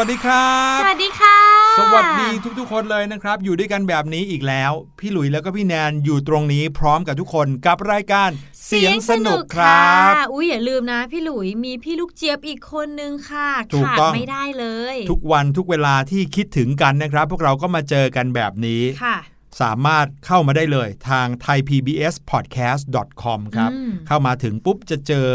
วัสดีครับ สวัสดีค่ะ สวัสดีทุกๆ คนเลยนะครับ อยู่ด้วยกันแบบนี้อีกแล้ว พี่หลุยแล้วก็พี่แนนอยู่ตรงนี้พร้อมกับทุกคนกับรายการเสียงสนุกครับะอุ้ยอย่าลืมนะ พี่หลุยมีพี่ลูกเจี๊ยบอีกคนนึงค่ะถูกขาดต้องไม่ได้เลย ทุกวันทุกเวลาที่คิดถึงกันนะครับ พวกเราก็มาเจอกันแบบนี้ค่ะสามารถเข้ามาได้เลยทาง thaipbspodcast.com ครับอืมเข้ามาถึงปุ๊บจะเจอ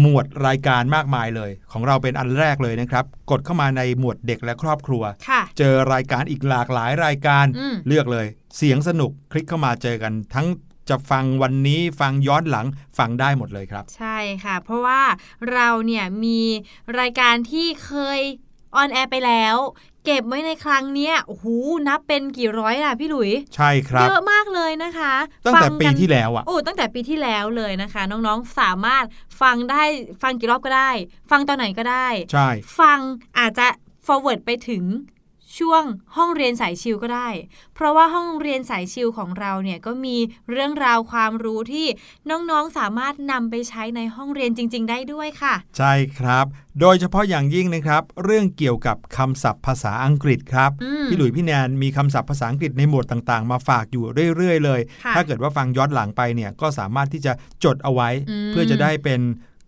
หมวดรายการมากมายเลย ของเราเป็นอันแรกเลยนะครับ กดเข้ามาในหมวดเด็กและครอบครัวค่ะเจอรายการอีกหลากหลายรายการอืมเลือกเลย เสียงสนุกคลิกเข้ามาเจอกันทั้งจะฟังวันนี้ฟังย้อนหลังฟังได้หมดเลยครับ ใช่ค่ะ เพราะว่าเราเนี่ยมีรายการที่เคย on air ไปแล้ว เก็บไว้ในครั้งเนี้ยโอ้โหนับเป็นกี่ร้อยล่ะพี่หลุย ใช่ครับเยอะมากเลยนะคะ ตั้งแต่ฟัปีกันที่แล้วอะโอ้ตั้งแต่ปีที่แล้วเลยนะคะ น้องๆสามารถฟังได้ฟังกี่รอบก็ได้ ฟังตอนไหนก็ได้ ใช่ ฟังอาจจะ forward ไปถึง ช่วงห้องเรียนสายชิลก็ได้ เพราะว่าห้องเรียนสายชิลของเราเนี่ยก็มีเรื่องราวความรู้ที่น้องๆสามารถนำไปใช้ในห้องเรียนจริง ๆ ได้ด้วยค่ะ ใช่ครับ โดยเฉพาะอย่างยิ่งนะครับ เรื่องเกี่ยวกับคำศัพท์ภาษาอังกฤษครับอืมพี่หลุยพี่แนนมีคำศัพท์ภาษาอังกฤษในหมวดต่างๆ มาฝากอยู่เรื่อยๆ เลยค่ะถ้าเกิดว่าฟังย้อนหลังไปเนี่ยก็สามารถที่จะจดเอาไว้อืมเพื่อจะได้เป็น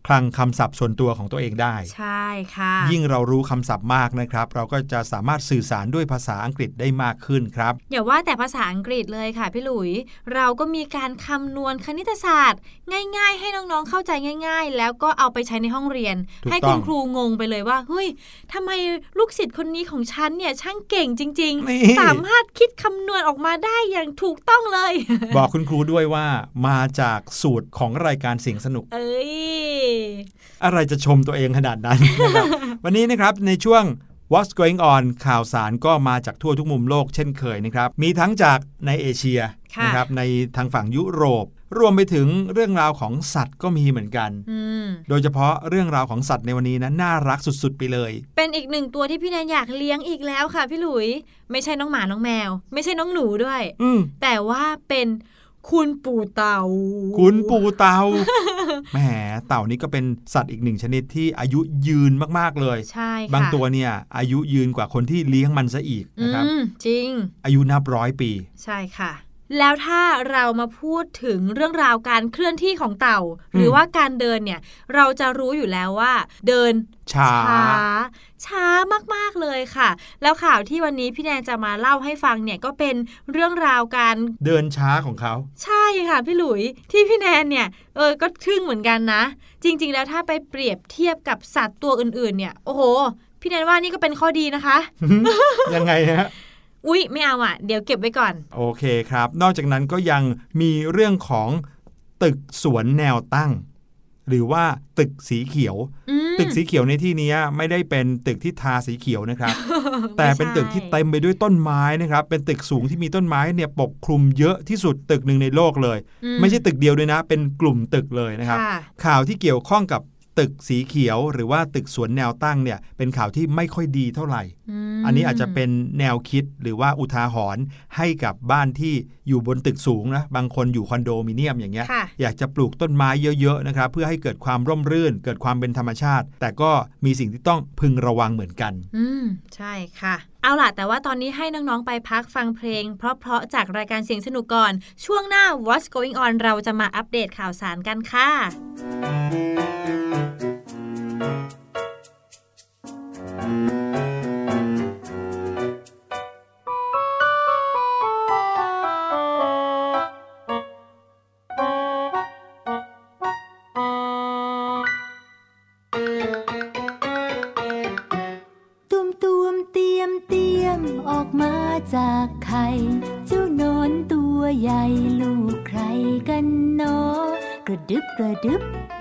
คลังคำศัพท์ส่วนตัวของตัวเองได้ ใช่ค่ะ ยิ่งเรารู้คำศัพท์มากนะครับ เราก็จะสามารถสื่อสารด้วยภาษาอังกฤษได้มากขึ้นครับ อย่าว่าแต่ภาษาอังกฤษเลยค่ะพี่หลุย เราก็มีการคำนวณคณิตศาสตร์ ง่าย ๆ ให้น้องๆเข้าใจง่าย ๆ แล้วก็เอาไปใช้ในห้องเรียนถูกให้ต้คุองณครูงงไปเลยว่าเฮ้ยทำไมลูกศิษย์คนนี้ของฉันเนี่ยช่างเก่งจริงนี่ๆสามารถคิดคำนวณออกมาได้อย่างถูกต้องเลย บอกคุณครูด้วยว่ามาจากสูตรของรายการเสียงสนุก เอ้ยอะไรจะชมตัวเองขนาดนั้นนะครับวันนี้นะครับในช่วง What's Going On ข่าวสารก็มาจากทั่วทุกมุมโลกเช่นเคยนะครับ มีทั้งจากในเอเชียค่ะนะครับในทางฝั่งยุโรป รวมไปถึงเรื่องราวของสัตว์ก็มีเหมือนกันอืมโดยเฉพาะเรื่องราวของสัตว์ในวันนี้นะน่ารักสุดๆไปเลย เป็นอีกหนึ่งตัวที่พี่แนนอยากเลี้ยงอีกแล้วค่ะพี่หลุย ไม่ใช่น้องหมาน้องแมว ไม่ใช่น้องหนูด้วยอืมแต่ว่าเป็น คุณปู่เต่า คุณปูเต่าแหมเต่านี่ก็เป็นสัตว์อีกหนึ่งชนิดที่อายุยืนมากๆเลย ใช่ค่ะบางตัวเนี่ย อายุยืนกว่าคนที่เลี้ยงมันซะอีกอืนะครับมจริง อายุนับร้อยปี ใช่ค่ะ แล้วถ้าเรามาพูดถึงเรื่องราวการเคลื่อนที่ของเต่า หรือว่าการเดินเนี่ย เราจะรู้อยู่แล้วว่า เดินช้า ช้ามากๆเลยค่ะ แล้วข่าวที่วันนี้พี่แนนจะมาเล่าให้ฟังเนี่ยก็เป็นเรื่องราวการเดินช้าของเขา ใช่ค่ะพี่หลุยที่พี่แนนเนี่ยเออก็ทึ่งเหมือนกันนะ จริง ๆ แล้วถ้าไปเปรียบเทียบกับสัตว์ตัวอื่นๆ เนี่ยโอ้โห พี่แนนว่านี่ก็เป็นข้อดีนะคะ ยังไงฮะ อุ๊ย ไม่เอาอะ เดี๋ยวเก็บไว้ก่อน โอเคครับ นอกจากนั้นก็ยังมีเรื่องของตึกสวนแนวตั้ง หรือว่าตึกสีเขียวอืมตึกสีเขียวในที่นี้ไม่ได้เป็นตึกที่ทาสีเขียวนะครับ แต่เป็นตึกที่ไม่ใช่เต็มไปด้วยต้นไม้นะครับ เป็นตึกสูงที่มีต้นไม้เนี่ยปกคลุมเยอะที่สุดตึกหนึ่งในโลกเลยอืไม่ใช่ตึกเดียวด้วยนะ เป็นกลุ่มตึกเลยนะครับค่ะข่าวที่เกี่ยวข้องกับ ตึกสีเขียวหรือว่าตึกสวนแนวตั้งเนี่ยเป็นข่าวที่ไม่ค่อยดีเท่าไหร่มอันนี้อาจจะเป็นแนวคิดหรือว่าอุทาหรณ์ให้กับบ้านที่อยู่บนตึกสูงนะบางคนอยู่คอนโดมิเนียมอย่างเงี้ยค่ะอยากจะปลูกต้นไม้เยอะๆนะครับเพื่อให้เกิดความร่มรื่น เกิดความเป็นธรรมชาติ แต่ก็มีสิ่งที่ต้องพึงระวังเหมือนกัน อืมใช่ค่ะ เอาล่ะ แต่ว่าตอนนี้ให้น้อง ๆ ไปพักฟังเพลง เพราะ ๆ จากรายการเสียงสนุกก่อน ช่วงหน้า What's Going On เราจะมาอัปเดตข่าวสารกันค่ะตุ ก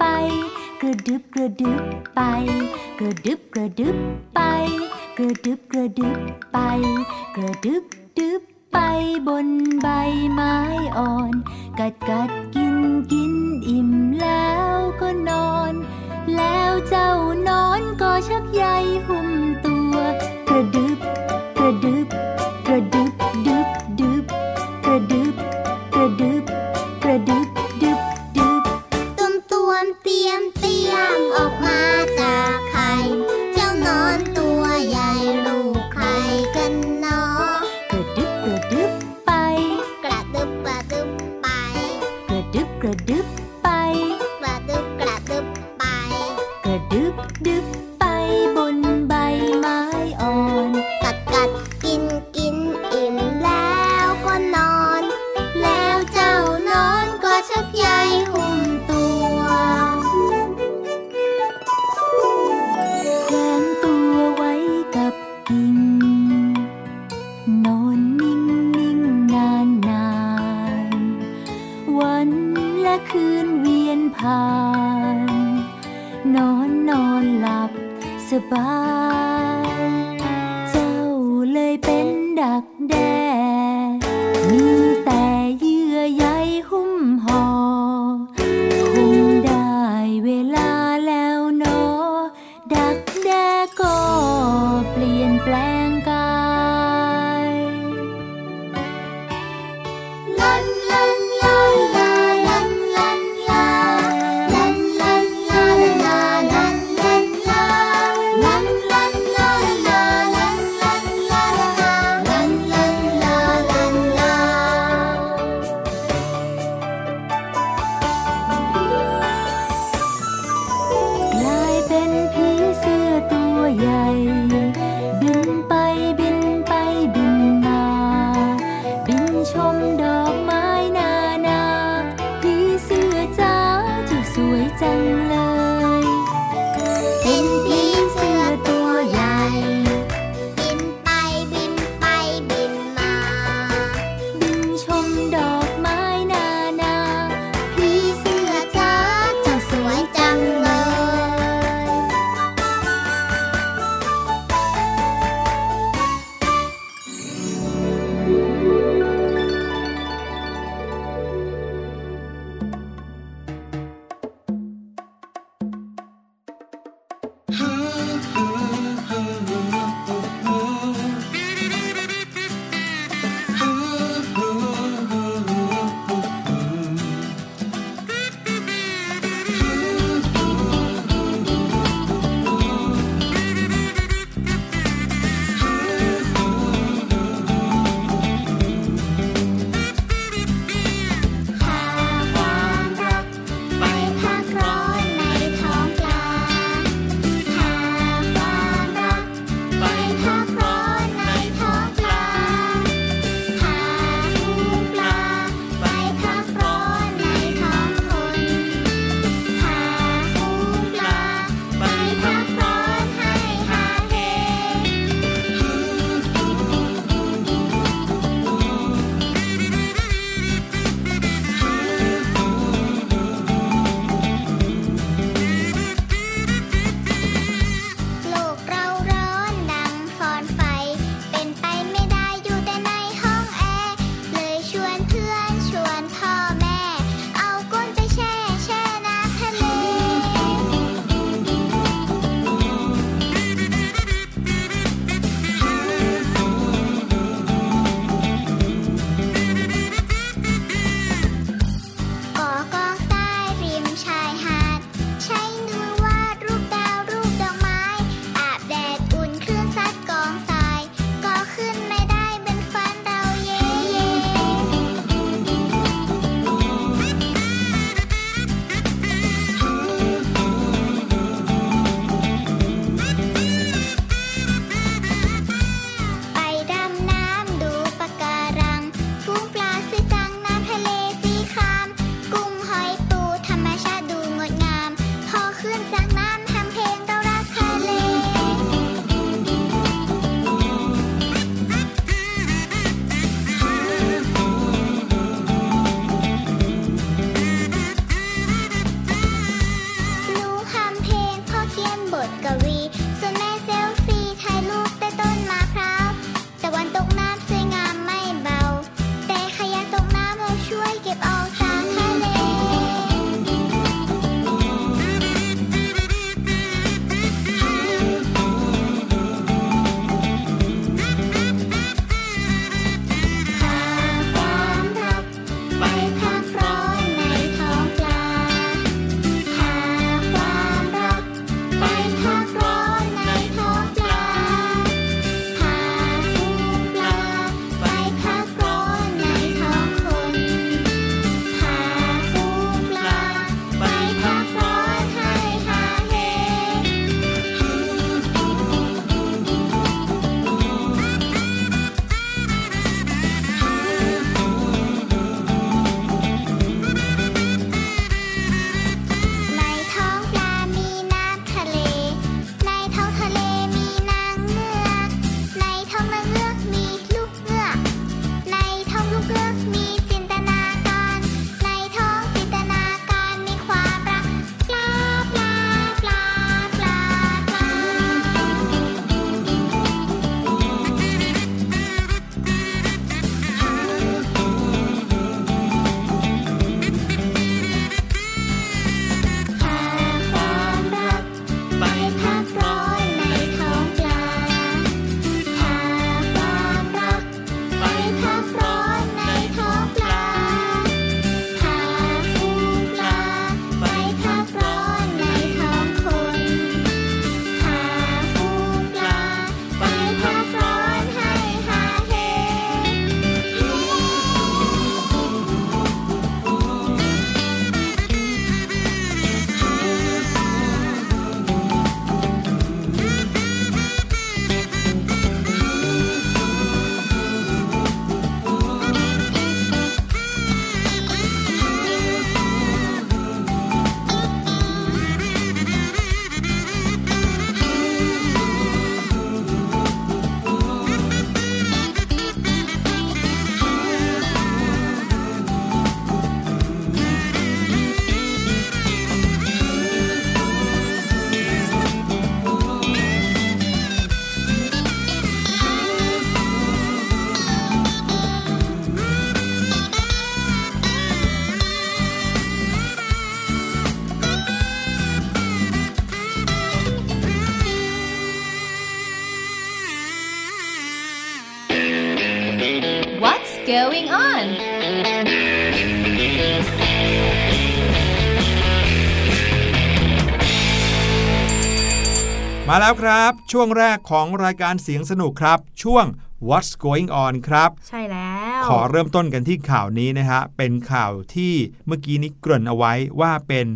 มาแล้วครับ ช่วงแรกของรายการเสียงสนุกครับ ช่วง What's Going On ครับ ใช่แล้ว ขอเริ่มต้นกันที่ข่าวนี้นะฮะ เป็นข่าวที่เมื่อกี้นี้เกริ่นเอาไว้ว่าเป็น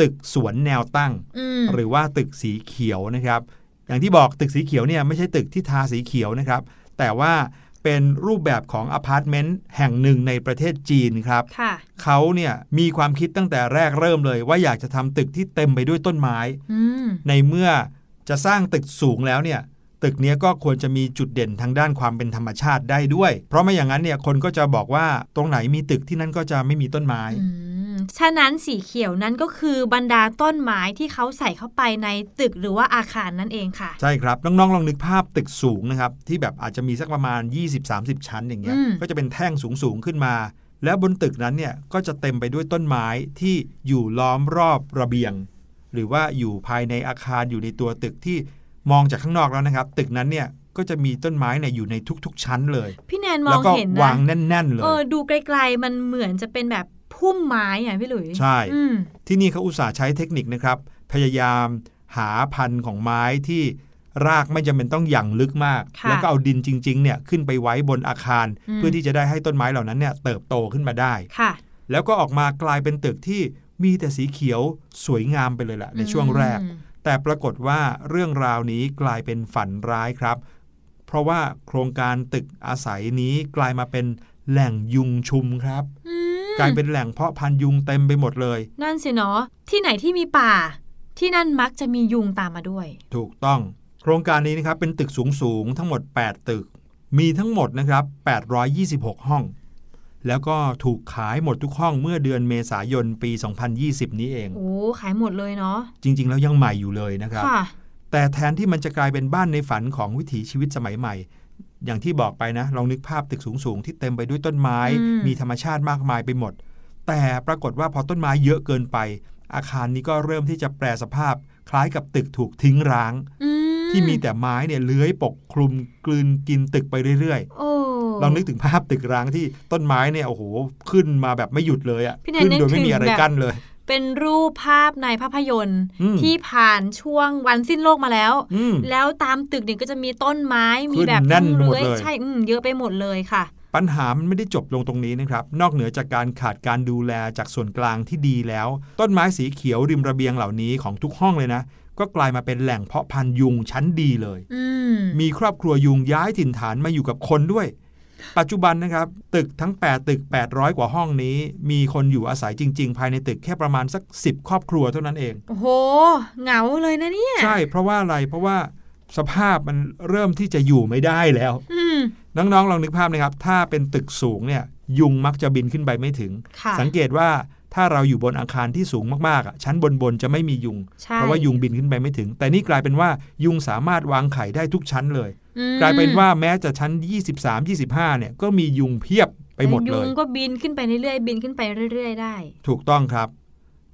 ตึกสวนแนวตั้งอืมหรือว่าตึกสีเขียวนะครับ อย่างที่บอกตึกสีเขียวเนี่ยไม่ใช่ตึกที่ทาสีเขียวนะครับ แต่ว่าเป็นรูปแบบของอพาร์ตเมนต์แห่งหนึ่งในประเทศจีนครับค่ะเขาเนี่ยมีความคิดตั้งแต่แรกเริ่มเลย ว่าอยากจะทำตึกที่เต็มไปด้วยต้นไม้อืมในเมื่อ จะสร้างตึกสูงแล้วเนี่ยตึกเนี้ยก็ควรจะมีจุดเด่นทางด้านความเป็นธรรมชาติได้ด้วย เพราะไม่อย่างนั้นเนี่ยคนก็จะบอกว่าตรงไหนมีตึกที่นั่นก็จะไม่มีต้นไม้อืมฉะนั้นสีเขียวนั้นก็คือบรรดาต้นไม้ที่เขาใส่เข้าไปในตึกหรือว่าอาคารนั่นเองค่ะ ใช่ครับ น้องๆลองนึกภาพตึกสูงนะครับ ที่แบบอาจจะมีสักประมาณ 20-30 ชั้นอย่างเงี้ยอืมก็จะเป็นแท่งสูงๆขึ้นมา แล้วบนตึกนั้นเนี่ยก็จะเต็มไปด้วยต้นไม้ที่อยู่ล้อมรอบระเบียง หรือว่าอยู่ภายในอาคารอยู่ในตัวตึกที่มองจากข้างนอกแล้วนะครับ ตึกนั้นเนี่ยก็จะมีต้นไม้เนี่ยอยู่ในทุก ๆ ชั้นเลย พี่แนนมแล้อวงก็เห็นวานะงแน่น ๆ เลเออยดูไกลๆมันเหมือนจะเป็นแบบพุ่มไม้อะพี่หลุยใช่อืมที่นี่เขาอุตส่าห์ใช้เทคนิคนะครับ พยายามหาพันธุ์ของไม้ที่รากไม่จำเป็นต้องหยั่งลึกมากค่ะแล้วก็เอาดินจริงๆเนี่ยขึ้นไปไว้บนอาคารอืมเพื่อที่จะได้ให้ต้นไม้เหล่านั้นเนี่ยเติบโตขึ้นมาได้ค่ะ แล้วก็ออกมากลายเป็นตึกที่ มีแต่สีเขียวสวยงามไปเลยแหละในช่วงแรกอืมแต่ปรากฏว่าเรื่องราวนี้กลายเป็นฝันร้ายครับ เพราะว่าโครงการตึกอาศัยนี้กลายมาเป็นแหล่งยุงชุมครับอืมกลายเป็นแหล่งเพาะพันธุ์ยุงเต็มไปหมดเลย นั่นสิเนาะที่ไหนที่มีป่า ที่นั่นมักจะมียุงตามมาด้วย ถูกต้อง โครงการนี้นะครับเป็นตึกสูงสูงๆทั้งหมด 8 ตึก มีทั้งหมดนะครับ826 ห้อง แล้วก็ถูกขายหมดทุกห้องเมื่อเดือนเมษายนปี 2020 นี้เอง โอ้ ขายหมดเลยเนาะ จริง ๆ แล้วยังใหม่อยู่เลยนะครับค่ะแต่แทนที่มันจะกลายเป็นบ้านในฝันของวิถีชีวิตสมัยใหม่ อย่างที่บอกไปนะ ลองนึกภาพตึกสูง ๆ ที่เต็มไปด้วยต้นไม้อืมมีธรรมชาติมากมายไปหมด แต่ปรากฏว่าพอต้นไม้เยอะเกินไป อาคารนี้ก็เริ่มที่จะแปรสภาพ คล้ายกับตึกถูกทิ้งร้างอืมที่มีแต่ไม้เนี่ยเลื้อยปกคลุมกลืนกินตึกไปเรื่อยโอ้ๆ ลองนึกถึงภาพตึกร้างที่ต้นไม้เนี่ยโอ้โหขึ้นมาแบบไม่หยุดเลยอะพี่แนนขึ้นนึกโดยไม่ถึงมีอะไรแบบกั้นเลยเป็นรูปภาพในภาพยนตร์อืมที่ผ่านช่วงวันสิ้นโลกมาแล้วอืมแล้วตามตึกเนี่ยก็จะมีต้นไม้มีขึ้นแบบแน่นทั้งหมดเลื้อยเลยใช่อืมเยอะไปหมดเลยค่ะ ปัญหามันไม่ได้จบลงตรงนี้นะครับ นอกเหนือจากการขาดการดูแลจากส่วนกลางที่ดีแล้ว ต้นไม้สีเขียวริมระเบียงเหล่านี้ของทุกห้องเลยนะ ก็กลายมาเป็นแหล่งเพาะพันธุ์ยุงชั้นดีเลยอืมมีครอบครัวยุงย้ายถิ่นฐานมาอยู่กับคนด้วย ปัจจุบันนะครับ ตึกทั้ง 8 ตึก 800 กว่าห้องนี้ มีคนอยู่อาศัยจริง ๆ ภายในตึกแค่ประมาณสัก 10 ครอบครัวเท่านั้นเองโอ้โหเหงาเลยนะเนี่ย ใช่เพราะว่าอะไรเพราะว่าสภาพมันเริ่มที่จะอยู่ไม่ได้แล้วอืมน้องๆลองนึกภาพนะครับ ถ้าเป็นตึกสูงเนี่ยยุงมักจะบินขึ้นไปไม่ถึงค่ะสังเกตว่าถ้าเราอยู่บนอาคารที่สูงมากๆอะชั้นบนๆจะไม่มียุงใช่เพราะว่ายุงบินขึ้นไปไม่ถึง แต่นี่กลายเป็นว่ายุงสามารถวางไข่ได้ทุกชั้นเลยอืม กลายเป็นว่าแม้จะชั้น 23 25 เนี่ยก็มียุงเพียบไปหมดเลยุยงก็บินขึ้นไปเรื่อยๆ บินขึ้นไปเรื่อยๆ ได้ ถูกต้องครับ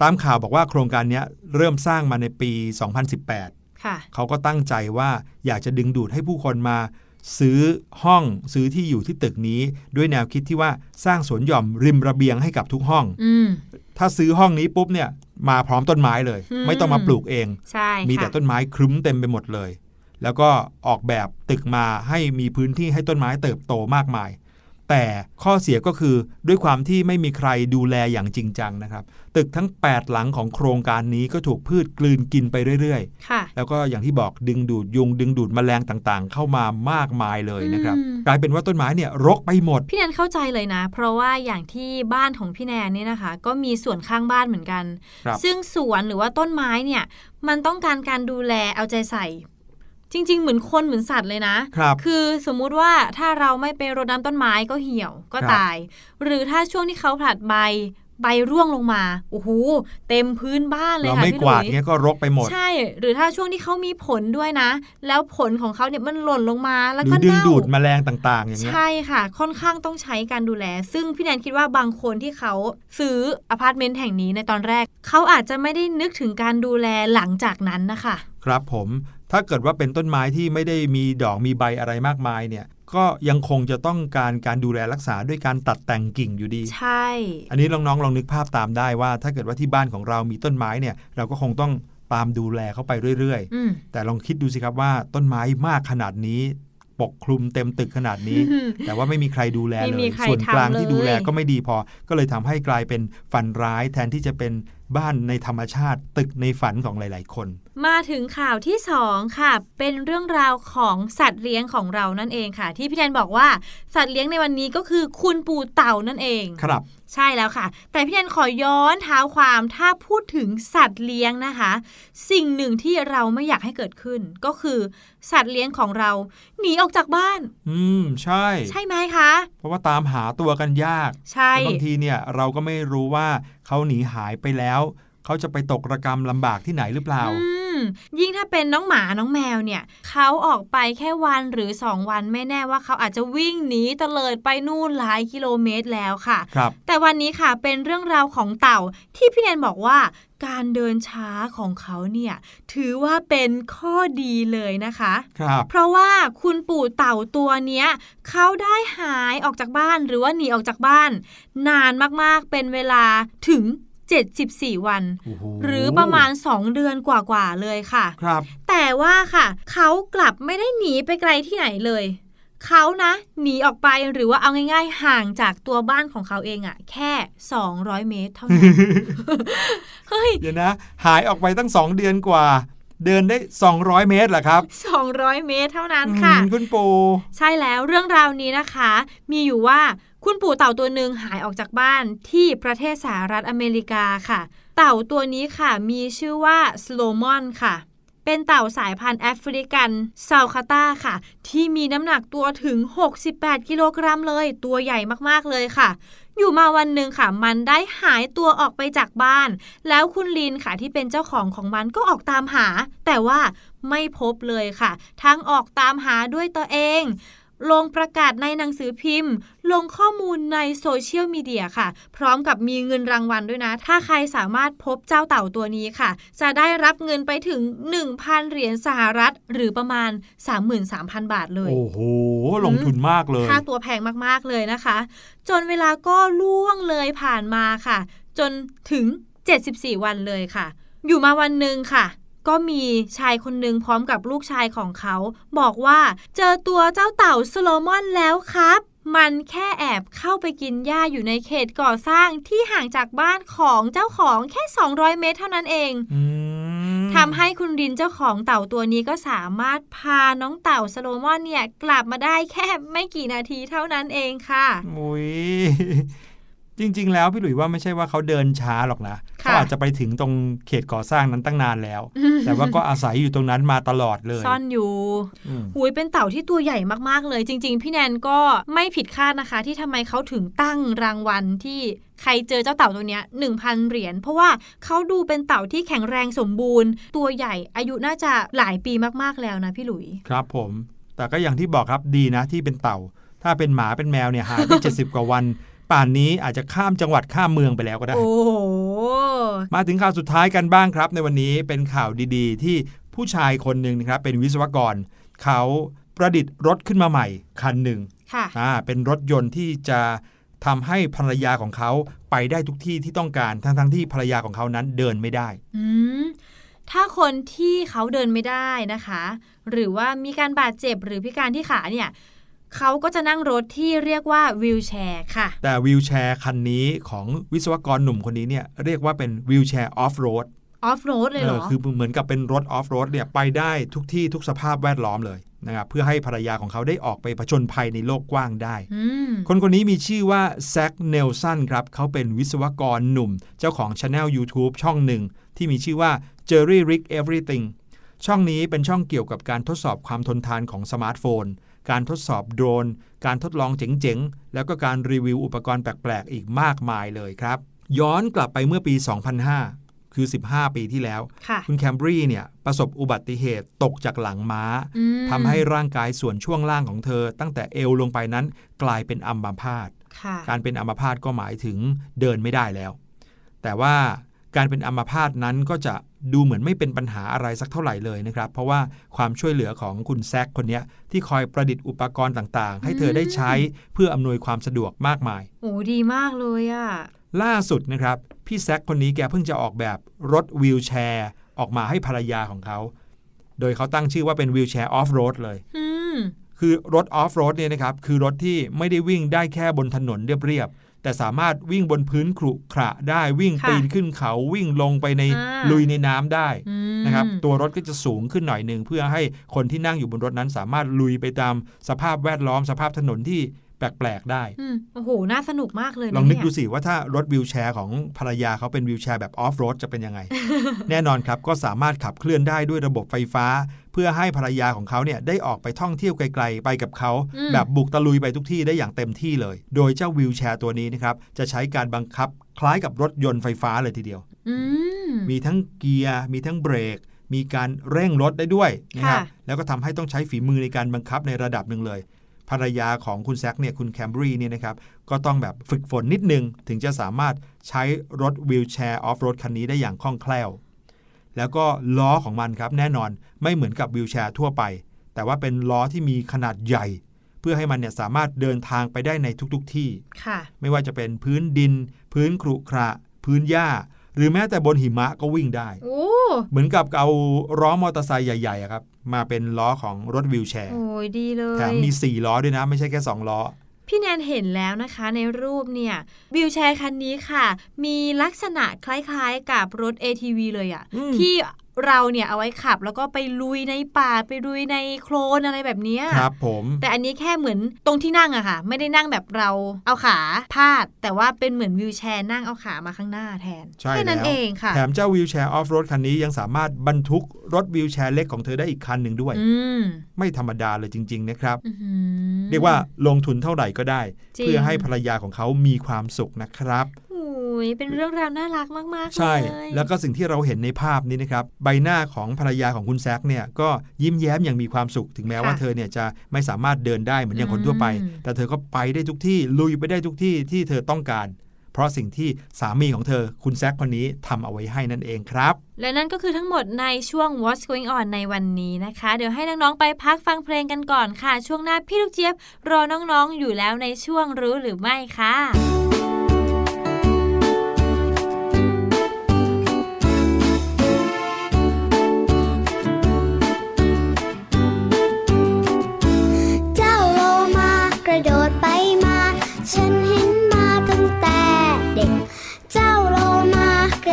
ตามข่าวบอกว่าโครงการเนี้ยเริ่มสร้างมาในปี 2018 ค่ะ เขาก็ตั้งใจว่าอยากจะดึงดูดให้ผู้คนมาซื้อห้องซื้อที่อยู่ที่ตึกนี้ ด้วยแนวคิดที่ว่าสร้างสวนหย่อมริมระเบียงให้กับทุกห้องอืมถ้าซื้อห้องนี้ปุ๊บเนี่ยมาพร้อมต้นไม้เลยอืมไม่ต้องมาปลูกเองใช่มีค่ะแต่ต้นไม้ครึ้มเต็มไปหมดเลย แล้วก็ออกแบบตึกมาให้มีพื้นที่ให้ต้นไม้เติบโตมากมาย แต่ข้อเสียก็คือด้วยความที่ไม่มีใครดูแลอย่างจริงจังนะครับ ตึกทั้ง 8 หลังของโครงการนี้ก็ถูกพืชกลืนกินไปเรื่อยค่ะๆแล้วก็อย่างที่บอกดึงดูดยุง ดึงดูดแมลงต่างๆ เข้ามามากมายเลยนะครับอืมกลายเป็นว่าต้นไม้เนี่ยรกไปหมด พี่แนนเข้าใจเลยนะ เพราะว่าอย่างที่บ้านของพี่แนนเนี่ยนะคะ ก็มีสวนข้างบ้านเหมือนกันครับซึ่งสวนหรือว่าต้นไม้เนี่ยมันต้องการการดูแลเอาใจใส่ จริง ๆ เหมือนคนเหมือนสัตว์เลยนะครับ คือสมมุติว่าถ้าเราไม่ไปรดน้ำต้นไม้ก็เหี่ยวก็ครับ ตาย หรือถ้าช่วงที่เขาผลัดใบใบร่วงลงมาโอ้โหเต็มพื้นบ้านเลยเราค่ะไม่พี่กวาดหลุย เงี้ยก็รกไปหมด ใช่ หรือถ้าช่วงที่เขามีผลด้วยนะ แล้วผลของเขาเนี่ยมันหล่นลงมาแล้วหรืก็อดึงเน่าดูดแมลงต่างๆ อย่างเงี้ย ใช่ค่ะ ค่อนข้างต้องใช้การดูแล ซึ่งพี่แนนคิดว่าบางคนที่เขาซื้ออพาร์ตเมนต์แห่งนี้ในตอนแรก เขาอาจจะไม่ได้นึกถึงการดูแลหลังจากนั้นนะคะ ครับผม ถ้าเกิดว่าเป็นต้นไม้ที่ไม่ได้มีดอกมีใบอะไรมากมายเนี่ยก็ยังคงจะต้องการการดูแลรักษาด้วยการตัดแต่งกิ่งอยู่ดี ใช่ อันนี้น้องๆลองนึกภาพตามได้ว่า ถ้าเกิดว่าที่บ้านของเรามีต้นไม้เนี่ย เราก็คงต้องตามดูแลเขาไปเรื่อยอืมๆแต่ลองคิดดูสิครับว่าต้นไม้มากขนาดนี้ ปกคลุมเต็มตึกขนาดนี้ แต่ว่าไม่มีใครดูแลไม่เลมียใครส่วนกลางทำเลยที่ดูแลก็ไม่ดีพอ ก็เลยทำให้กลายเป็นฝันร้ายแทนที่จะเป็น บ้านในธรรมชาติตึกในฝันของหลาย ๆ คน มาถึงข่าวที่สองค่ะ เป็นเรื่องราวของสัตว์เลี้ยงของเรานั่นเองค่ะ ที่พี่แทนบอกว่าสัตว์เลี้ยงในวันนี้ก็คือคุณปู่เต่านั่นเอง ครับใช่แล้วค่ะ แต่พี่แทนขอย้อนเท้าความถ้าพูดถึงสัตว์เลี้ยงนะคะ สิ่งหนึ่งที่เราไม่อยากให้เกิดขึ้น ก็คือสัตว์เลี้ยงของเราหนีออกจากบ้าน อืมใช่ ใช่ไหมคะ เพราะว่าตามหาตัวกันยาก ใช่แล้วบางทีเนี่ยเราก็ไม่รู้ว่าเขาหนีหายไปแล้ว เขาจะไปตกระกรรมลำบากที่ไหนหรือเปล่า อืม ยิ่งถ้าเป็นน้องหมาน้องแมวเนี่ยเขาออกไปแค่วันหรือ 2 วันไม่แน่ว่าเขาอาจจะวิ่งหนีเตลิดไปนู่นหลายกิโลเมตรแล้วค่ะครับแต่วันนี้ค่ะเป็นเรื่องราวของเต่าที่พี่แนนบอกว่าการเดินช้าของเขาเนี่ยถือว่าเป็นข้อดีเลยนะคะครับเพราะว่าคุณปู่เต่าตัวเนี้ยเขาได้หายออกจากบ้านหรือว่าหนีออกจากบ้าน นานมากๆเป็นเวลาถึง 74 วันโอ้โหหรือประมาณ 2 เดือนกว่าๆเลยค่ะครับ แต่ว่าค่ะ เขากลับไม่ได้หนีไปไกลที่ไหนเลยเขานะหนีออกไปหรือว่าเอาง่ายๆ ห่างจากตัวบ้านของเขาเองอะแค่ 200 เมตรเท่านั้นเฮ้ยเดี๋ยวนะ หายออกไปตั้งสองเดือนกว่า เดินได้ 200 เมตรเหรอครับ 200 เมตรเท่านั้นค่ะอืมคุณปู ใช่แล้วเรื่องราวนี้นะคะ มีอยู่ว่า คุณปู่เต่าตัวหนึ่งหายออกจากบ้านที่ประเทศสหรัฐอเมริกาค่ะ เต่าตัวนี้ค่ะมีชื่อว่าสโลมอนค่ะ เป็นเต่าสายพันธุ์แอฟริกันซาคาตาค่ะ ที่มีน้ำหนักตัวถึง 68 กิโลกรัมเลย ตัวใหญ่มากๆเลยค่ะ อยู่มาวันหนึ่งค่ะ มันได้หายตัวออกไปจากบ้าน แล้วคุณลินค่ะที่เป็นเจ้าของของมันก็ออกตามหา แต่ว่าไม่พบเลยค่ะ ทั้งออกตามหาด้วยตัวเอง ลงประกาศในหนังสือพิมพ์ ลงข้อมูลในโซเชียลมีเดียค่ะ พร้อมกับมีเงินรางวัลด้วยนะ ถ้าใครสามารถพบเจ้าเต่าตัวนี้ค่ะ จะได้รับเงินไปถึง 1,000 เหรียญสหรัฐ หรือประมาณ 33,000 บาทเลย โอ้โห ลงทุนมากเลย ค่าตัวแพงมากๆเลยนะคะ จนเวลาก็ล่วงเลยผ่านมาค่ะ จนถึง 74 วันเลยค่ะ อยู่มาวันหนึ่งค่ะ ก็มีชายคนหนึ่งพร้อมกับลูกชายของเขา บอกว่าเจอตัวเจ้าเต่าสโลมอนแล้วครับ มันแค่แอบเข้าไปกินหญ้าอยู่ในเขตก่อสร้างที่ห่างจากบ้านของเจ้าของแค่ 200 เมตรเท่านั้นเองอืมทำให้คุณรินเจ้าของเต่าตัวนี้ก็สามารถพาน้องเต่าสโลมอนเนี่ย กลับมาได้แค่ไม่กี่นาทีเท่านั้นเองค่ะโอ้ย จริง ๆ แล้วพี่หลุยว่าไม่ใช่ว่าเขาเดินช้าหรอกนะค่ะเขาอาจจะไปถึงตรงเขตก่อสร้างนั้นตั้งนานแล้ว แต่ว่าก็อาศัยอยู่ตรงนั้นมาตลอดเลยซ่อนอยู่อืมหุยเป็นเต่าที่ตัวใหญ่มากๆเลย จริง ๆ พี่แนนก็ไม่ผิดคาดนะคะ ที่ทำไมเขาถึงตั้งรางวัลที่ใครเจอเจ้าเต่าตัวเนี้ย1,000 เหรียญเพราะว่าเขาดูเป็นเต่าที่แข็งแรงสมบูรณ์ ตัวใหญ่อายุน่าจะหลายปีมากๆแล้วนะพี่หลุย ครับผม แต่ก็อย่างที่บอกครับดีนะที่เป็นเต่า ถ้าเป็นหมาเป็นแมวเนี่ยหายไป70กว่าวัน ป่านนี้อาจจะข้ามจังหวัดข้ามเมืองไปแล้วก็ได้ โอ้โห มาถึงข่าวสุดท้ายกันบ้างครับ ในวันนี้เป็นข่าวดีๆ ที่ผู้ชายคนหนึ่งนะครับเป็นวิศวกร เขาประดิษฐ์รถขึ้นมาใหม่คันหนึ่งค่ะอ่าเป็นรถยนต์ที่จะทำให้ภรรยาของเขาไปได้ทุกที่ที่ต้องการทั้งๆที่ภรรยาของเขานั้นเดินไม่ได้ อืมถ้าคนที่เขาเดินไม่ได้นะคะ หรือว่ามีการบาดเจ็บหรือพิการที่ขาเนี่ย เขาก็จะนั่งรถที่เรียกว่าวิวแชร์ค่ะ แต่วิวแชร์คันนี้ของวิศวกรหนุ่มคนนี้เนี่ยเรียกว่าเป็นวิวแชร์ออฟโรดออฟโรดเลยเหรอคือเหมือนกับเป็นรถออฟโรดเนี่ยไปได้ทุกที่ทุกสภาพแวดล้อมเลยนะครับเพื่อให้ภรรยาของเขาได้ออกไปผจญภัยในโลกกว้างได้อืมคนคนนี้มีชื่อว่าแซคเนลสันครับ เขาเป็นวิศวกรหนุ่ม เจ้าของช anel YouTube ช่องหนึ่ง ที่มีชื่อว่า Jerry Rig Everything ช่องนี้เป็นช่องเกี่ยวกับการทดสอบความทนทานของสมาร์ทโฟน การทดสอบโดรน การทดลองเจ๋งๆ แล้วก็การรีวิวอุปกรณ์แปลกๆ อีกมากมายเลยครับ ย้อนกลับไปเมื่อปี 2005 คือ 15 ปีที่แล้วค่ะคุณแคมบรีเนี่ยประสบอุบัติเหตุตกจากหลังม้าอืมทำให้ร่างกายส่วนช่วงล่างของเธอ ตั้งแต่เอวลงไปนั้นกลายเป็นอัมพาตค่ะการเป็นอัมพาตก็หมายถึงเดินไม่ได้แล้ว แต่ว่าการเป็นอัมพาตนั้นก็จะ ดูเหมือนไม่เป็นปัญหาอะไรสักเท่าไหร่เลยนะครับ เพราะว่าความช่วยเหลือของคุณแซคคนเนี้ยที่คอยประดิษฐ์อุปกรณ์ต่างๆ ให้เธอได้ใช้เพื่ออำนวยความสะดวกมากมาย โอ้ดีมากเลยอะ่ะ ล่าสุดนะครับ พี่แซคคนนี้แกเพิ่งจะออกแบบรถวีลแชร์ออกมาให้ภรรยาของเขา โดยเขาตั้งชื่อว่าเป็นวีลแชร์ออฟโรดเลยอืมคือรถออฟโรดเนี่ยนะครับคือรถที่ไม่ได้วิ่งได้แค่บนถนนเรียบๆ แต่สามารถวิ่งบนพื้นขรุขระได้วิ่งค่ะปีนขึ้นเขาวิ่งลงไปในอ่าลุยในน้ำได้อืมนะครับตัวรถก็จะสูงขึ้นหน่อยหนึ่งเพื่อให้คนที่นั่งอยู่บนรถนั้นสามารถลุยไปตามสภาพแวดล้อมสภาพถนนที่ แปลกๆได้อืมโอ้โห น่าสนุกมากเลยะลองนึกเยดูสิว่าถ้ารถวิวแชร์ของภรรยาเขาเป็นวิวแชร์แบบออฟโรดจะเป็นยังไง แน่นอนครับก็สามารถขับเคลื่อนได้ด้วยระบบไฟฟ้า เพื่อให้ภรรยาของเขาเนี่ยได้ออกไปท่องเที่ยวไกลๆ ไปกับเขาอืมแบบบุกตะลุยไปทุกที่ได้อย่างเต็มที่เลย โดยเจ้าวิวแชร์ตัวนี้นะครับจะใช้การบังคับคล้ายกับรถยนต์ไฟฟ้าเลยทีเดียวอืมมีทั้งเกียร์มีทั้งเบรกมีการเร่งรถได้ด้วยนะครับค่ะแล้วก็ทำให้ต้องใช้ฝีมือในการบังคับในระดับหนึ่งเลย ภรรยาของคุณแซคเนี่ยคุณแคมบรีเนี่ยนะครับก็ต้องแบบฝึกฝนนิดนึง ถึงจะสามารถใช้รถวีลแชร์ออฟโรดคันนี้ได้อย่างคล่องแคล่ว แล้วก็ล้อของมันครับแน่นอนไม่เหมือนกับวีลแชร์ทั่วไป แต่ว่าเป็นล้อที่มีขนาดใหญ่ เพื่อให้มันเนี่ยสามารถเดินทางไปได้ในทุกๆที่ค่ะไม่ว่าจะเป็นพื้นดิน พื้นครุขระพื้นหญ้า หรือแม้แต่บนหิมะก็วิ่งได้โอ้เหมือนกับเอาล้อมอเตอร์ไซค์ใหญ่ๆอะครับมาเป็นล้อของรถวิวแชร์โอ้ยดีเลยแถมมี 4 ล้อด้วยนะ ไม่ใช่แค่ 2 ล้อพี่แนนเห็นแล้วนะคะในรูปเนี่ยวิวแชร์คันนี้ค่ะ มีลักษณะคล้ายๆกับรถ ATV เลยอะอืมที่ เราเนี่ยเอาไว้ขับ แล้วก็ไปลุยในป่าไปลุยในโคลนอะไรแบบเนี้ยครับผมแต่อันนี้แค่เหมือนตรงที่นั่งอะค่ะ ไม่ได้นั่งแบบเราเอาขาพาด แต่ว่าเป็นเหมือนวิวแชร์นั่งเอาขามาข้างหน้าแทนใช่แค่นั้นแล้วเองค่ะแถมเจ้าวิวแชร์ออฟโรดคันนี้ยังสามารถบรรทุกรถวิวแชร์เล็กของเธอได้อีกคันหนึ่งด้วยอืมไม่ธรรมดาเลยจริง ๆ นะครับอื้อหือเรียกว่าลงทุนเท่าไหร่ก็ได้จริงเพื่อให้ภรรยาของเขามีความสุขนะครับโอ้ ยเป็นเรื่องราวน่ารักมากๆใช่เลยแล้วก็สิ่งที่เราเห็นในภาพนี้นะครับ ใบหน้าของภรรยาของคุณแซคเนี่ยก็ยิ้มแย้มอย่างมีความสุข ถึงแม้ว่าเธอเนี่ยจะไม่สามารถเดินได้เหมือนอย่างคนทั่วไป แต่เธอก็ไปได้ทุกที่ลุยไปได้ทุกที่ที่เธอต้องการเพราะสิ่งที่สามีของเธอคุณแซคคนนี้ทำเอาไว้ให้นั่นเองครับ และนั่นก็คือทั้งหมดในช่วง What's Going On ในวันนี้นะคะ เดี๋ยวให้น้อง ๆ ไปพักฟังเพลงกันก่อนค่ะ ช่วงหน้าพี่ลูกเจี๊ยบรอน้อง ๆ อยู่แล้วในช่วงรู้หรือไม่ค่ะ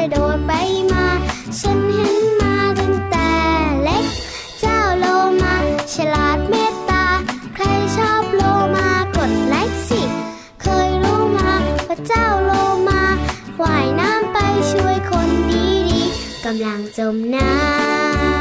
ระโดดไปมา ฉันเห็นมาตั้งแต่เล็ก เจ้าโลมาฉลาดเมตตา ใครชอบโลมากดไลค์สิ เคยรู้มาว่าเจ้าโลมาว่ายน้ำไปช่วยคนดีๆกำลังจมน้ำ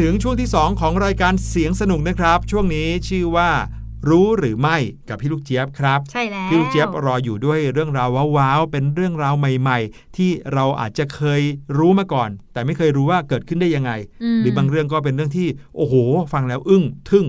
ถึงช่วงที่ 2 ของรายการเสียงสนุกนะครับ ช่วงนี้ชื่อว่า รู้หรือไม่กับพี่ลูกเจี๊ยบครับ ใช่แล้วพี่ลูกเจี๊ยบรออยู่ด้วยเรื่องราวว้าวๆเป็นเรื่องราวใหม่ ๆ ที่เราอาจจะเคยรู้มาก่อน แต่ไม่เคยรู้ว่าเกิดขึ้นได้ยังไงมหรือบางเรื่องก็เป็นเรื่องที่โอ้โห ฟังแล้วอึ้งทึ่ง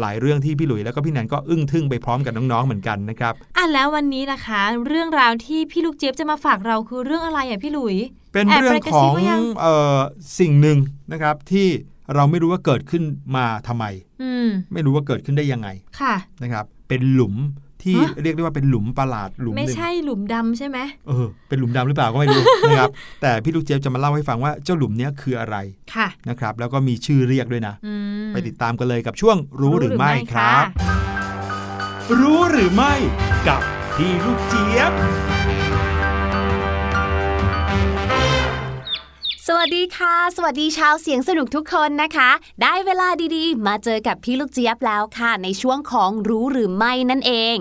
หลายเรื่องที่พี่หลุยแล้วก็พี่แนนก็อึ้งทึ่งไปพร้อมกับน้องๆเหมือนกันนะครับอะแล้ววันนี้นะคะ เรื่องราวที่พี่ลูกเจี๊ยบจะมาฝากเราคือเรื่องอะไรอะพี่หลุย เป็นแอบเรื่องไปกระขซิอบงว่ายังเออสิ่งหนึ่งนะครับที่เราไม่รู้ว่าเกิดขึ้นมาทำไมอืมไม่รู้ว่าเกิดขึ้นได้ยังไงค่ะนะครับ เป็นหลุมที่ฮะเรียกได้ว่าเป็นหลุมประหลาดหลุมหไม่นึ่งใช่หลุมดำใช่ไหมเออเป็นหลุมดำหรือเปล่าก็ไม่รู้นะครับ แต่พี่ลูกเจี๊ยบจะมาเล่าให้ฟังว่าเจ้าหลุมเนี้ยคืออะไรค่ะนะครับ แล้วก็มีชื่อเรียกด้วยนะอืมไปติดตามกันเลยกับช่วงรู้หรือไม่คะรับ รู้หรือไม่กับพี่ลูกเจี๊ยบ วัสดีค่ะ สวัสดีชาวเสียงสนุกทุกคนนะคะ ได้เวลาดีๆ มาเจอกับพี่ลูกเจี๊ยบแล้วค่ะ ในช่วงของรู้หรือไม่นั่นเอง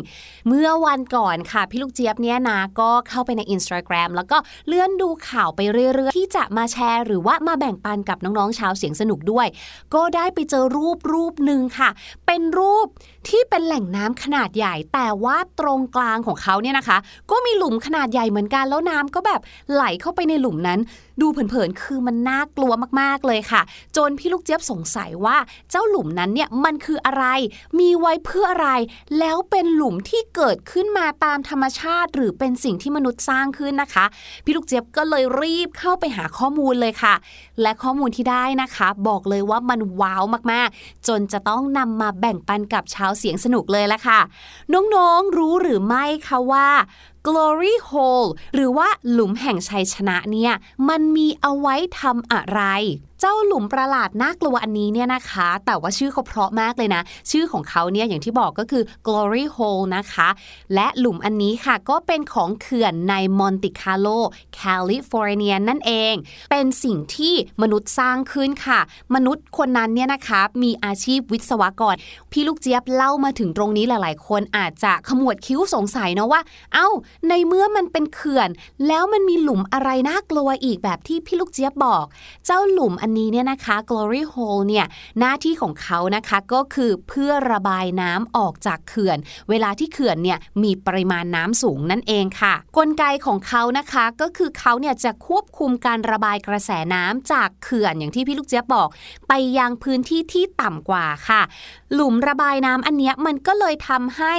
เมื่อวันก่อนค่ะ พี่ลูกเจี๊ยบเนี่ยนะก็เข้าไปใน Instagram แล้วก็เลื่อนดูข่าวไปเรื่อยๆ ที่จะมาแชร์ หรือว่ามาแบ่งปันกับน้องๆชาวเสียงสนุกด้วย ก็ได้ไปเจอรูปรูปหนึ่งค่ะ เป็นรูปที่เป็นแหล่งน้ำขนาดใหญ่ แต่ว่าตรงกลางของเขาเนี่ยนะคะ ก็มีหลุมขนาดใหญ่เหมือนกันแล้วน้ำก็แบบไหลเข้าไปในหลุมนั้น ดูเผินๆคือมันน่ากลัวมากๆเลยค่ะ จนพี่ลูกเจี๊ยบสงสัยว่าเจ้าหลุมนั้นเนี่ยมันคืออะไร มีไว้เพื่ออะไร แล้วเป็นหลุมที่เกิดขึ้นมาตามธรรมชาติ หรือเป็นสิ่งที่มนุษย์สร้างขึ้นนะคะ พี่ลูกเจี๊ยบก็เลยรีบเข้าไปหาข้อมูลเลยค่ะ และข้อมูลที่ได้นะคะ บอกเลยว่ามันว้าวมากๆ จนจะต้องนำมาแบ่งปันกับชาวเสียงสนุกเลยละค่ะ น้องๆรู้หรือไม่คะว่า glory hole หรือว่าหลุมแห่งชัยชนะเนี่ย มันมีเอาไว้ทำอะไร เจ้าหลุมประหลาดน่ากลัวอันนี้เนี่ยนะคะ แต่ว่าชื่อเขาเพราะมากเลยนะ ชื่อของเขาเนี่ยอย่างที่บอกก็คือ glory hole นะคะ และหลุมอันนี้ค่ะก็เป็นของเขื่อนในมอนติคาโลแคลิฟอร์เนียนั่นเอง เป็นสิ่งที่มนุษย์สร้างขึ้นค่ะ มนุษย์คนนั้นเนี่ยนะคะมีอาชีพวิศวกร พี่ลูกเจี๊ยบเล่ามาถึงตรงนี้หลาย ๆ คนอาจจะขมวดคิ้วสงสัยนะว่า เอ้า ในเมื่อมันเป็นเขื่อน แล้วมันมีหลุมอะไรน่ากลัวอีกแบบที่พี่ลูกเจี๊ยบบอก เจ้าหลุมอันนี้เนี่ยนะคะ glory hole เนี่ยหน้าที่ของเขานะคะก็คือเพื่อระบายน้ำออกจากเขื่อน เวลาที่เขื่อนเนี่ยมีปริมาณน้ำสูงนั่นเองค่ะ กลไกของเขานะคะก็คือเขาเนี่ยจะควบคุมการระบายกระแสน้ำจากเขื่อนอย่างที่พี่ลูกเจี๊ยบบอก ไปยังพื้นที่ที่ต่ำกว่าค่ะ หลุมระบายน้ำอันเนี้ยมันก็เลยทำให้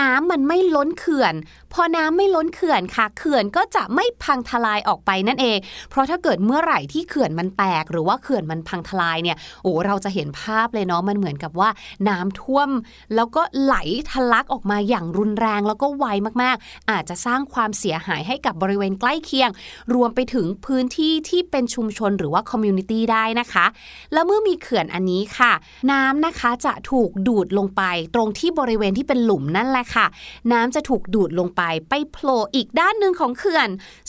น้ำมันไม่ล้นเขื่อน พอน้ำไม่ล้นเขื่อนค่ะ เขื่อนก็จะไม่พังทลายออกไปนั่นเอง เพราะถ้าเกิดเมื่อไหร่ที่เขื่อนมันแตก หรือว่าเขื่อนมันพังทลายเนี่ยโอ้เราจะเห็นภาพเลยเนาะมันเหมือนกับว่าน้ำท่วม แล้วก็ไหลทะลักออกมาอย่างรุนแรงแล้วก็ไวมากๆ อาจจะสร้างความเสียหายให้กับบริเวณใกล้เคียง รวมไปถึงพื้นที่ที่เป็นชุมชนหรือว่าคอมมูนิตี้ได้นะคะ แล้วเมื่อมีเขื่อนอันนี้ค่ะ น้ำนะคะจะถูกดูดลงไป ตรงที่บริเวณที่เป็นหลุมนั่นแหละค่ะ น้ำจะถูกดูดลงไปไปโผล่อีกด้านหนึ่งของเขื่อน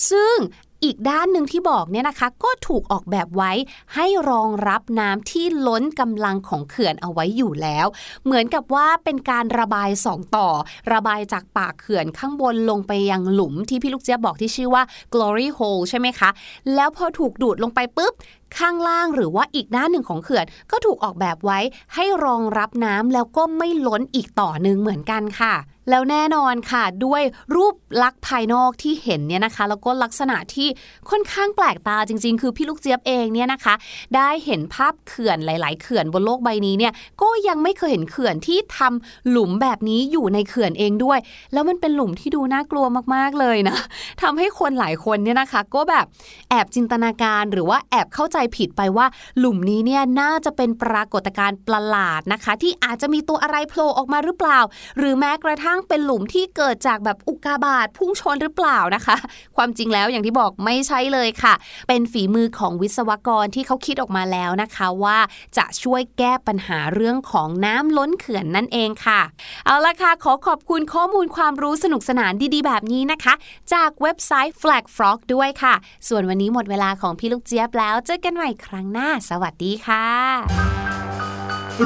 ซึ่งอีกด้านหนึ่งที่บอกเนี่ยนะคะ ก็ถูกออกแบบไว้ให้รองรับน้ำที่ล้นกำลังของเขื่อนเอาไว้อยู่แล้ว เหมือนกับว่าเป็นการระบายสองต่อ ระบายจากปากเขื่อนข้างบนลงไปยังหลุมที่พี่ลูกเจี๊ยบบอกที่ชื่อว่า glory hole ใช่ไหมคะ แล้วพอถูกดูดลงไปปุ๊บ ข้างล่างหรือว่าอีกด้านหนึ่งของเขื่อน ก็ถูกออกแบบไว้ให้รองรับน้ำแล้วก็ไม่ล้นอีกต่อหนึ่งเหมือนกันค่ะแล้วแน่นอนค่ะด้วยรูปลักษณ์ภายนอกที่เห็นเนี่ยนะคะ แล้วก็ลักษณะที่ค่อนข้างแปลกตาจริง ๆ คือพี่ลูกเจี๊ยบเองเนี่ยนะคะ ได้เห็นภาพเขื่อนหลาย ๆ เขื่อนบนโลกใบนี้เนี่ยก็ยังไม่เคยเห็นเขื่อนที่ทำหลุมแบบนี้อยู่ในเขื่อนเองด้วย แล้วมันเป็นหลุมที่ดูน่ากลัวมากๆเลยนะทำให้คนหลายคนเนี่ยนะคะ ก็แบบแอบจินตนาการหรือว่าแอบเข้าใจผิดไปว่า หลุมนี้เนี่ยน่าจะเป็นปรากฏการณ์ประหลาดนะคะ ที่อาจจะมีตัวอะไรโผล่ออกมาหรือเปล่า หรือแม้กระทั่งเป็นหลุมที่เกิดจากแบบอุกกาบาตพุ่งชนหรือเปล่านะคะ ความจริงแล้วอย่างที่บอกไม่ใช่เลยค่ะ เป็นฝีมือของวิศวกรที่เขาคิดออกมาแล้วนะคะว่าจะช่วยแก้ปัญหาเรื่องของน้ำล้นเขื่อนนั่นเองค่ะ เอาละค่ะ ขอขอบคุณข้อมูลความรู้สนุกสนานดีๆ แบบนี้นะคะ จากเว็บไซต์ Flag Frog ด้วยค่ะ ส่วนวันนี้หมดเวลาของพี่ลูกเจี๊ยบแล้วเจอกันใหม่ครั้งหน้า สวัสดีค่ะ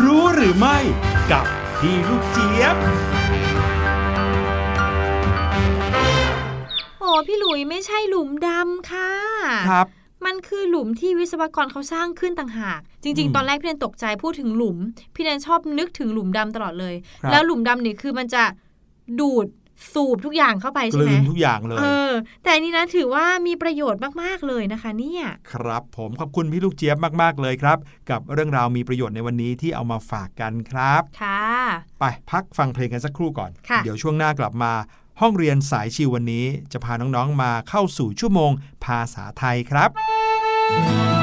รู้หรือไม่กับพี่ลูกเจี๊ยบโอ้พี่หลุยไม่ใช่หลุมดำค่ะ ครับ มันคือหลุมที่วิศวกรเขาสร้างขึ้นต่างหาก จริงอืมๆตอนแรกพี่แนนตกใจพูดถึงหลุม พี่แนนชอบนึกถึงหลุมดำตลอดเลยครับแล้วหลุมดำเนี่ยคือมันจะดูด สูบทุกอย่างเข้าไปกใช่ไหลืมนทุกอย่างเลยเออแต่อันนี้นะถือว่ามีประโยชน์มากๆเลยนะคะ เนี่ยครับผมขอบคุณพี่ลูกเจี๊ยบมากๆเลยครับ กับเรื่องราวมีประโยชน์ในวันนี้ที่เอามาฝากกันครับค่ะไปพักฟังเพลงกันสักครู่ก่อนค่ะเดี๋ยวช่วงหน้ากลับมาห้องเรียนสายชิววันนี้จะพาน้องๆมาเข้าสู่ชั่วโมงภาษาไทยครับ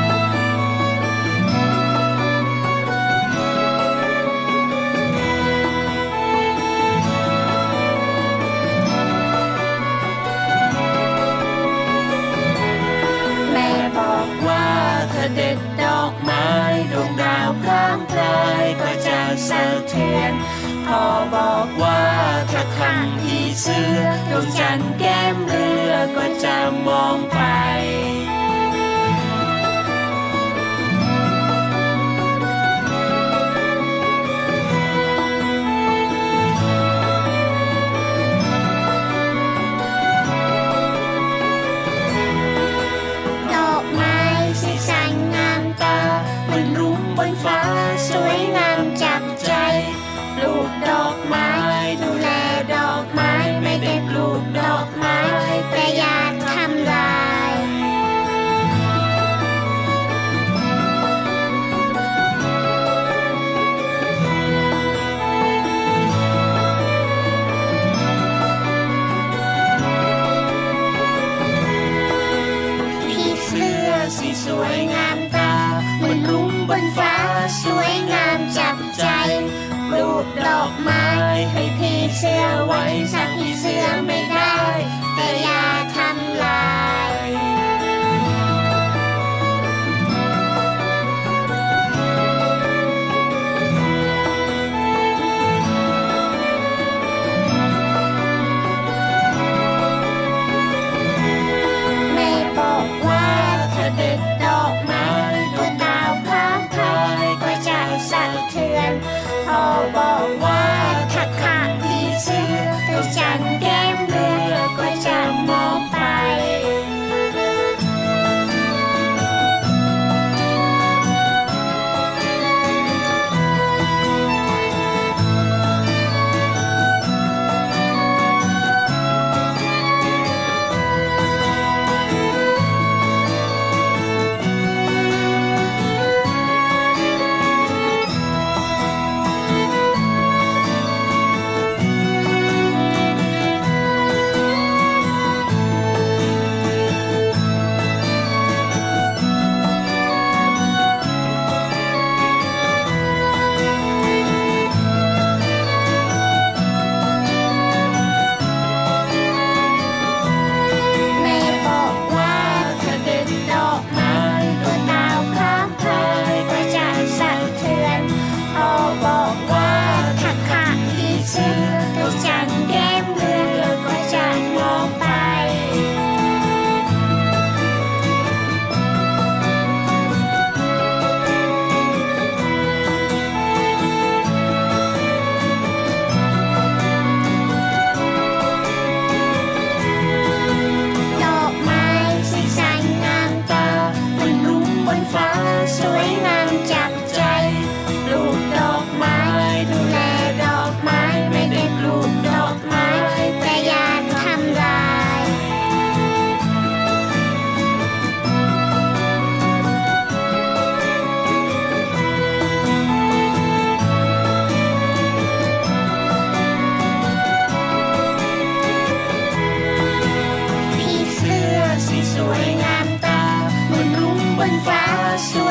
สือดวงจันทร์แก้มเรือก็จะมอง เสื้อไว้สักผีเสื้อไม่ได้ em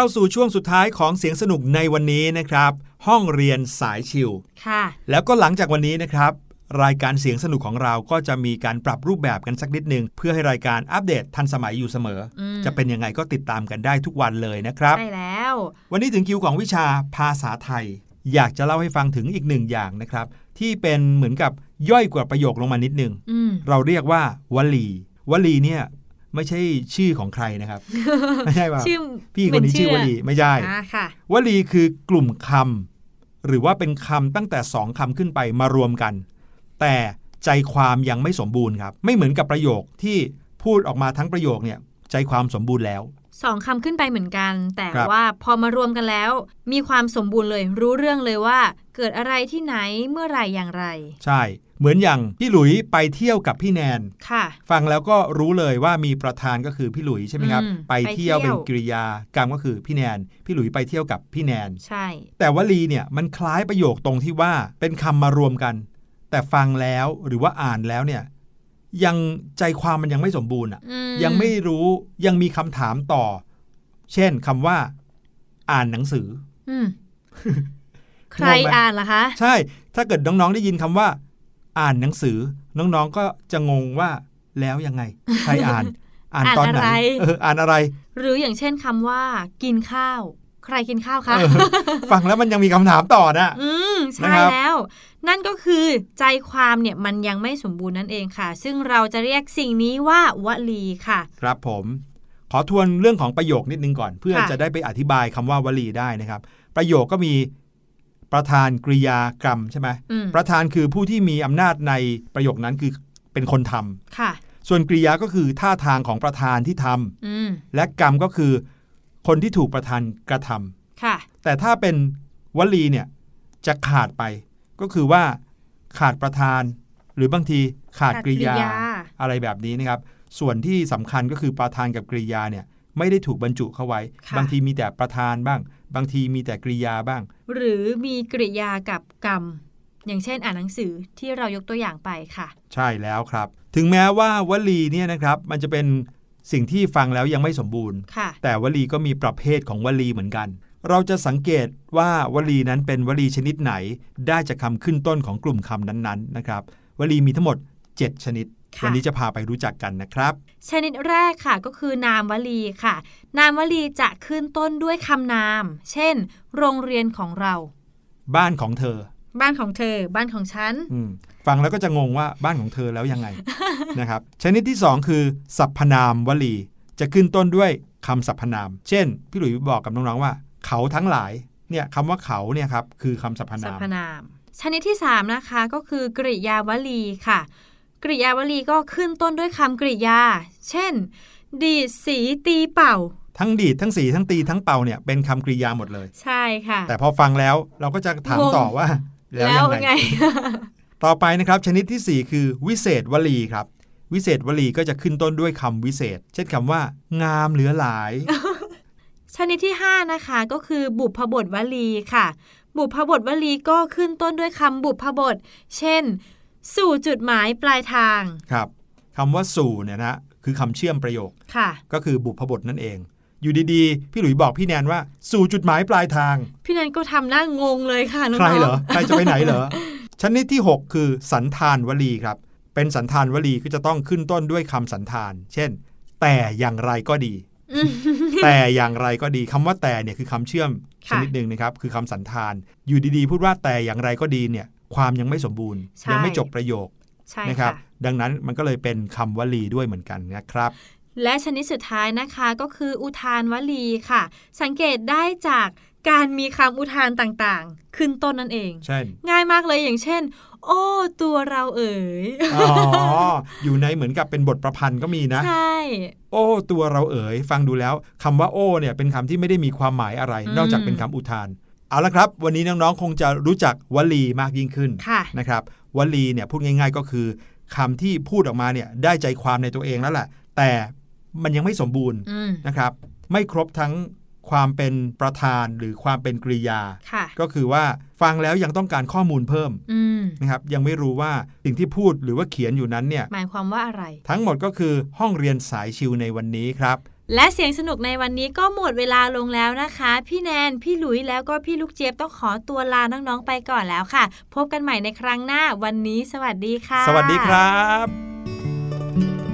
เข้าสู่ช่วงสุดท้ายของเสียงสนุกในวันนี้นะครับ ห้องเรียนสายชิวค่ะ แล้วก็หลังจากวันนี้นะครับ รายการเสียงสนุกของเราก็จะมีการปรับรูปแบบกันสักนิดหนึ่งเพื่อให้รายการอัปเดตทันสมัยอยู่เสมออม จะเป็นยังไงก็ติดตามกันได้ทุกวันเลยนะครับ ใช่แล้ว วันนี้ถึงคิวของวิชาภาษาไทย อยากจะเล่าให้ฟังถึงอีกหนึ่งอย่างนะครับ ที่เป็นเหมือนกับย่อยกว่าประโยคลงมานิดหนึง อืม เราเรียกว่าวลี วลีเนี่ย ไม่ใช่ชื่อของใครนะครับ ไม่ใช่ว่าชื่อพี่คนนี้ชื่อวลีไม่ใช่อ่าค่ะวลีคือกลุ่มคำหรือว่าเป็นคำตั้งแต่สองคำขึ้นไปมารวมกัน แต่ใจความยังไม่สมบูรณ์ครับ ไม่เหมือนกับประโยคที่พูดออกมาทั้งประโยคเนี่ยใจความสมบูรณ์แล้วสองคำขึ้นไปเหมือนกัน แต่ครับว่าพอมารวมกันแล้ว มีความสมบูรณ์เลย รู้เรื่องเลยว่า เกิดอะไรที่ไหนเมื่อไหร่อย่างไร ใช่ เหมือนอย่างพี่หลุยไปเที่ยวกับพี่แนน ค่ะ ฟังแล้วก็รู้เลยว่ามีประธานก็คือพี่หลุยใช่ไหมครับ อืมไปเที่ยวไปเที่เป็ยนวกริยากรรมก็คือพี่แนน พี่หลุยไปเที่ยวกับพี่แนน ใช่ แต่วลีเนี่ยมันคล้ายประโยคตรงที่ว่าเป็นคำมารวมกัน แต่ฟังแล้วหรือว่าอ่านแล้วเนี่ยยังใจความมันยังไม่สมบูรณ์อะ อืยังไม่รู้ยังมีคำถามต่อ เช่นคำว่า อ่านหนังสือ อืม ใครงงไหม อ่านล่ะคะ ใช่ ถ้าเกิดน้อง ๆ ได้ยินคำว่า อ่านหนังสือน้องๆก็จะงงว่าแล้วยังไง ใครอ่าน อ่านตอนไหนอ่านอะไรเอออ่านอะไร หรืออย่างเช่นคำว่า กินข้าว ใครกินข้าวคะเออฟังแล้วมันยังมีคำถามต่อนะอืมนะใช่ครับแล้ว นั่นก็คือใจความเนี่ยมันยังไม่สมบูรณ์นั่นเองค่ะ ซึ่งเราจะเรียกสิ่งนี้ว่าวลีค่ะ ครับผมขอทวนเรื่องของประโยคนิดนึงก่อน เพื่อค่ะจะได้ไปอธิบายคำว่าวลีได้นะครับ ประโยคก็มี ประธานกริยากรรมใช่ไหมอืมประธานคือผู้ที่มีอำนาจในประโยคนั้นคือเป็นคนทำค่ะ ส่วนกริยาก็คือท่าทางของประธานที่ทำอืมและกรรมก็คือคนที่ถูกประธานกระทำค่ะ แต่ถ้าเป็นวลีเนี่ยจะขาดไป ก็คือว่าขาดประธาน หรือบางทีขาดขาดกริยากริยาอะไรแบบนี้นะครับ ส่วนที่สำคัญก็คือประธานกับกริยาเนี่ยไม่ได้ถูกบรรจุเข้าไว้ค่ะบางทีมีแต่ประธานบ้าง บางทีมีแต่กริยาบ้าง หรือมีกริยากับกรรม อย่างเช่นอ่านหนังสือที่เรายกตัวอย่างไปค่ะ ใช่แล้วครับ ถึงแม้ว่าวลีเนี่ยนะครับ มันจะเป็นสิ่งที่ฟังแล้วยังไม่สมบูรณ์ค่ะแต่วลีก็มีประเภทของวลีเหมือนกัน เราจะสังเกตว่าวลีนั้นเป็นวลีชนิดไหน ได้จากคำขึ้นต้นของกลุ่มคำนั้นๆนะครับ วลีมีทั้งหมด 7 ชนิดค่ะ วันนี้จะพาไปรู้จักกันนะครับ ชนิดแรกค่ะก็คือนามวลีค่ะ นามวลีจะขึ้นต้นด้วยคำนาม เช่น โรงเรียนของเรา บ้านของเธอ บ้านของเธอ บ้านของฉันอืมฟังแล้วก็จะงงว่าบ้านของเธอแล้วยังไงนะครับ ชนิดที่ 2 คือสรรพนามวลี จะขึ้นต้นด้วยคำสรรพนาม เช่น พี่หลุยส์บอกกับน้องๆว่า เขาทั้งหลายเนี่ยคำว่าเขาเนี่ยครับคือคำสรรพสรนารมพนาม ชนิดที่ 3 นะคะก็คือกริยาวลีค่ะ กริยาวลีก็ขึ้นต้นด้วยคำกริยา เช่น ดีดสีตีเป่า ทั้งดีดทั้งสีทั้งตีทั้งเป่าเนี่ยเป็นคำกริยาหมดเลย ใช่ค่ะ แต่พอฟังแล้วเราก็จะถามงงต่อว่า แล้วแล้วยังไงไง ต่อไปนะครับชนิดทีสี่ 4 คือ วิเศษวลีครับ วิเศษวลีก็จะขึ้นต้นด้วยคำวิเศษ เช่นคำว่า งามเหลือหลาย ชนิดที่ 5 นะคะก็คือบุพบทวลีค่ะ บุพบทวลีก็ขึ้นต้นด้วยคำบุพบท เช่น สู่จุดหมายปลายทางครับคำว่าสู่เนี่ยนะคือคำเชื่อมประโยคค่ะก็คือบุพบทนั่นเองอยู่ดีๆ พี่หลุยบอกพี่แนนว่าสู่จุดหมายปลายทาง พี่นันก็ทำหน้างงเลยค่ะน้องใครๆเหรอใครจะไปไหนเหรอชนิดที่ 6 คือสันธานวลีครับ เป็นสันธานวลีก็จะต้องขึ้นต้นด้วยคำสันธาน เช่น แต่อย่างไรก็ดีอืมแต่อย่างไรก็ดีคำว่าแต่เนี่ยคือคำเชื่อมชค่ะนิดหนึ่งนะครับ คือคำสันธาน อยู่ดีๆ พูดว่าแต่อย่างไรก็ดีเนี่ย ความยังไม่สมบูรณ์ใช่ยังไม่จบประโยคใช่นะครับค่ะดังนั้นมันก็เลยเป็นคำวลีด้วยเหมือนกันนะครับและชนิดสุดท้ายนะคะก็คืออุทานวลีค่ะ สังเกตได้จากการมีคำอุทานต่างๆ ขึ้นต้นนั่นเองเช่นง่ายมากเลยอย่างเช่น โอ้ตัวเราเอ๋ยอ๋ออยู่ในเหมือนกับเป็นบทประพันธ์ก็มีนะใช่โอ้ตัวเราเอ๋ย ฟังดูแล้วคำว่าโอ้เนี่ยเป็นคำที่ไม่ได้มีความหมายอะไรอืมนอกจากเป็นคำอุทาน เอาละครับ วันนี้น้องๆ คงจะรู้จักวลีมากยิ่งขึ้นค่ะนะครับ วลีเนี่ยพูดง่าย ๆ ก็คือคำที่พูดออกมาเนี่ยได้ใจความในตัวเองแล้วแหละแต่มันยังไม่สมบูรณ์อืมนะครับ ไม่ครบทั้งความเป็นประธานหรือความเป็นกริยาค่ะก็คือว่าฟังแล้วยังต้องการข้อมูลเพิ่มอืมนะครับยังไม่รู้ว่าสิ่งที่พูดหรือว่าเขียนอยู่นั้นเนี่ยหมายความว่าอะไร ทั้งหมดก็คือห้องเรียนสายชิวในวันนี้ครับ และเสียงสนุกในวันนี้ก็หมดเวลาลงแล้วนะคะ พี่แนน พี่หลุยแล้วก็พี่ลูกเจี๊ยบต้องขอตัวลาน้องๆไปก่อนแล้วค่ะ พบกันใหม่ในครั้งหน้าวันนี้ สวัสดีค่ะ สวัสดีครับ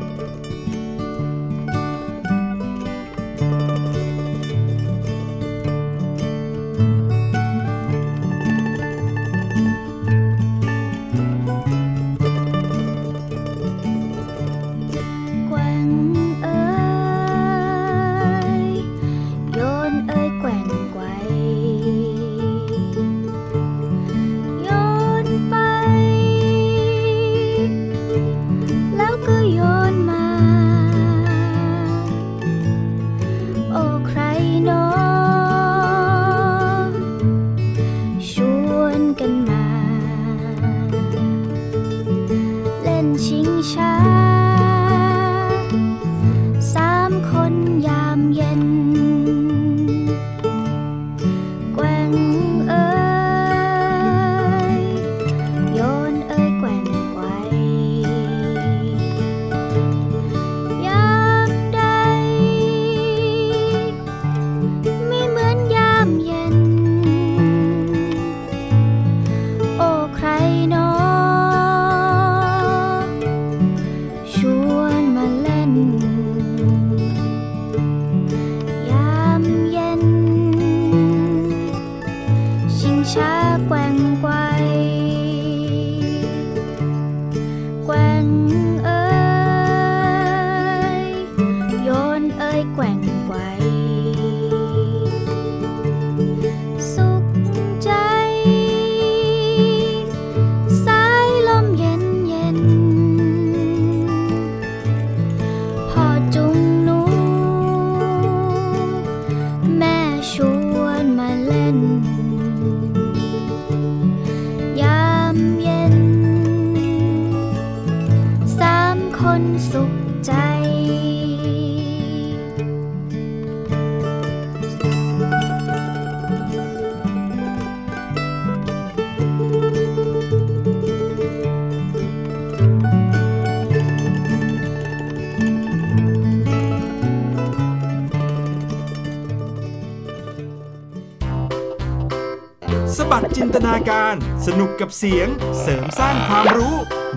สนุกกับเสียงเสริมสร้างความรู้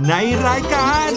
ในรายการ